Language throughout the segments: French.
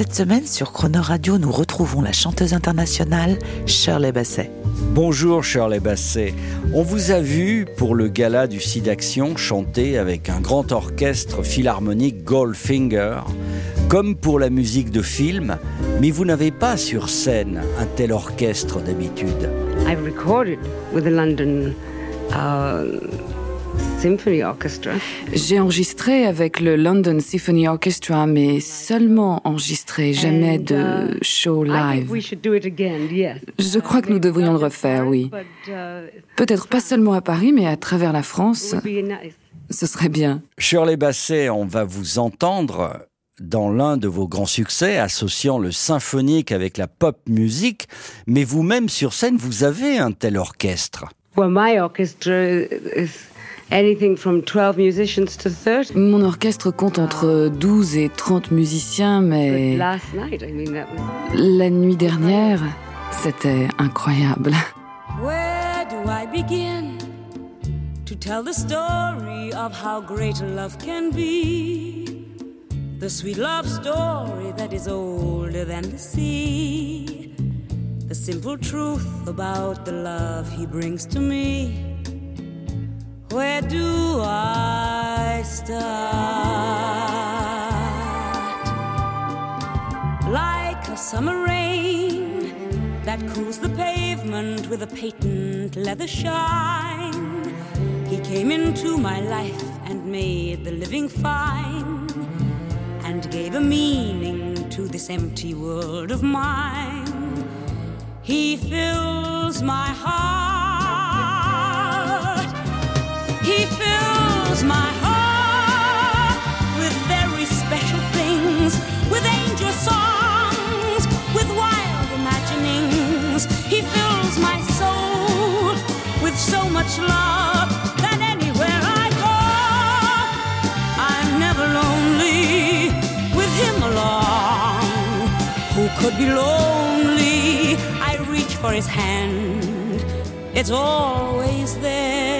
Cette semaine sur Croner Radio, nous retrouvons la chanteuse internationale Shirley Basset. Bonjour Shirley Basset. On vous a vu pour le gala du SIDAction chanter avec un grand orchestre philharmonique Goldfinger, comme pour la musique de film, mais vous n'avez pas sur scène un tel orchestre d'habitude. I've recorded with the London uh. J'ai enregistré avec le London Symphony Orchestra, mais seulement enregistré, jamais de uh, show live. we should do it again, yes. Je crois que nous devrions le refaire, oui. But, uh, Peut-être pas seulement à Paris, mais à travers la it France. would be nice. Ce serait bien. Shirley Basset, on va vous entendre dans l'un de vos grands succès, associant le symphonique avec la pop musique, mais vous-même sur scène, vous avez un tel orchestre. Well, my orchestra is anything from 12 musicians to 30. Mon orchestre compte entre 12 et 30 musiciens, But mais last night, I mean, that was. la nuit dernière, c'était incroyable. Where do I begin to tell the story of how great love can be? The sweet love story that is older than the sea. The simple truth about the love he brings to me. Where do I start? Like a summer rain that cools the pavement with a patent leather shine. He came into my life and made the living fine and gave a meaning to this empty world of mine. He fills my heart. He fills my heart with very special things, with angel songs, with wild imaginings. He fills my soul with so much love that anywhere I go, I'm never lonely with him along. Who could be lonely? I reach for his hand, it's always there.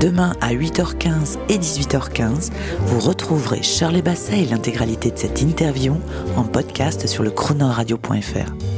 Demain à 8h15 et 18h15, vous retrouverez Shirley Basset et l'intégralité de cette interview en podcast sur le chronoradio.fr.